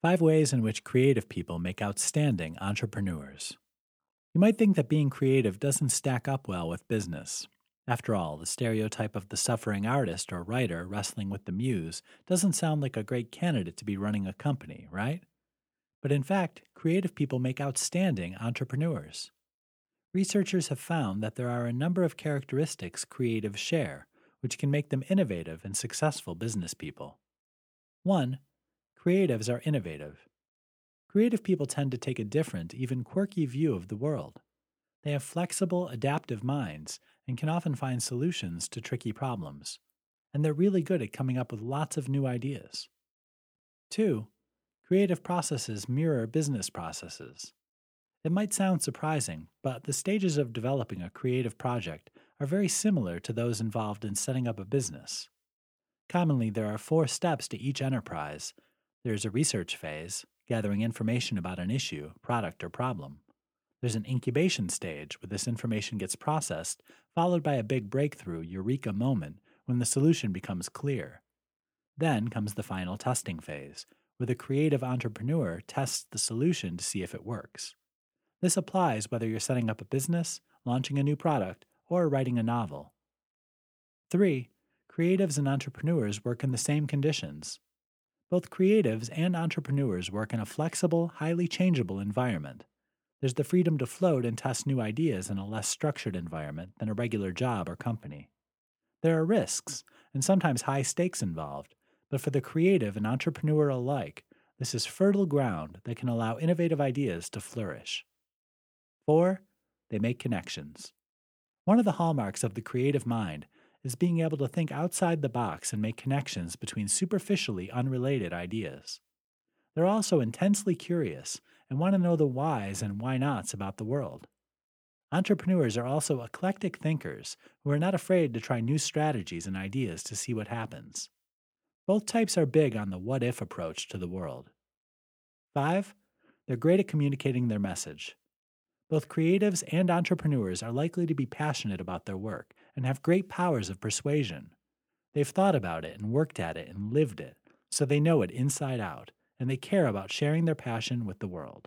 Five ways in which creative people make outstanding entrepreneurs. You might think that being creative doesn't stack up well with business. After all, the stereotype of the suffering artist or writer wrestling with the muse doesn't sound like a great candidate to be running a company, right? But in fact, creative people make outstanding entrepreneurs. Researchers have found that there are a number of characteristics creatives share, which can make them innovative and successful business people. 1. Creatives are innovative. Creative people tend to take a different, even quirky view of the world. They have flexible, adaptive minds and can often find solutions to tricky problems. And they're really good at coming up with lots of new ideas. 2. Creative processes mirror business processes. It might sound surprising, but the stages of developing a creative project are very similar to those involved in setting up a business. Commonly, there are four steps to each enterprise, there's a research phase, gathering information about an issue, product, or problem. There's an incubation stage where this information gets processed, followed by a big breakthrough, eureka moment, when the solution becomes clear. Then comes the final testing phase, where the creative entrepreneur tests the solution to see if it works. This applies whether you're setting up a business, launching a new product, or writing a novel. 3. Creatives and entrepreneurs work in the same conditions. Both creatives and entrepreneurs work in a flexible, highly changeable environment. There's the freedom to float and test new ideas in a less structured environment than a regular job or company. There are risks, and sometimes high stakes involved, but for the creative and entrepreneur alike, this is fertile ground that can allow innovative ideas to flourish. 4. They make connections. One of the hallmarks of the creative mind is being able to think outside the box and make connections between superficially unrelated ideas. They're also intensely curious and want to know the whys and why nots about the world. Entrepreneurs are also eclectic thinkers who are not afraid to try new strategies and ideas to see what happens. Both types are big on the what if approach to the world. 5. They're great at communicating their message. Both creatives and entrepreneurs are likely to be passionate about their work and have great powers of persuasion. They've thought about it and worked at it and lived it, so they know it inside out, and they care about sharing their passion with the world.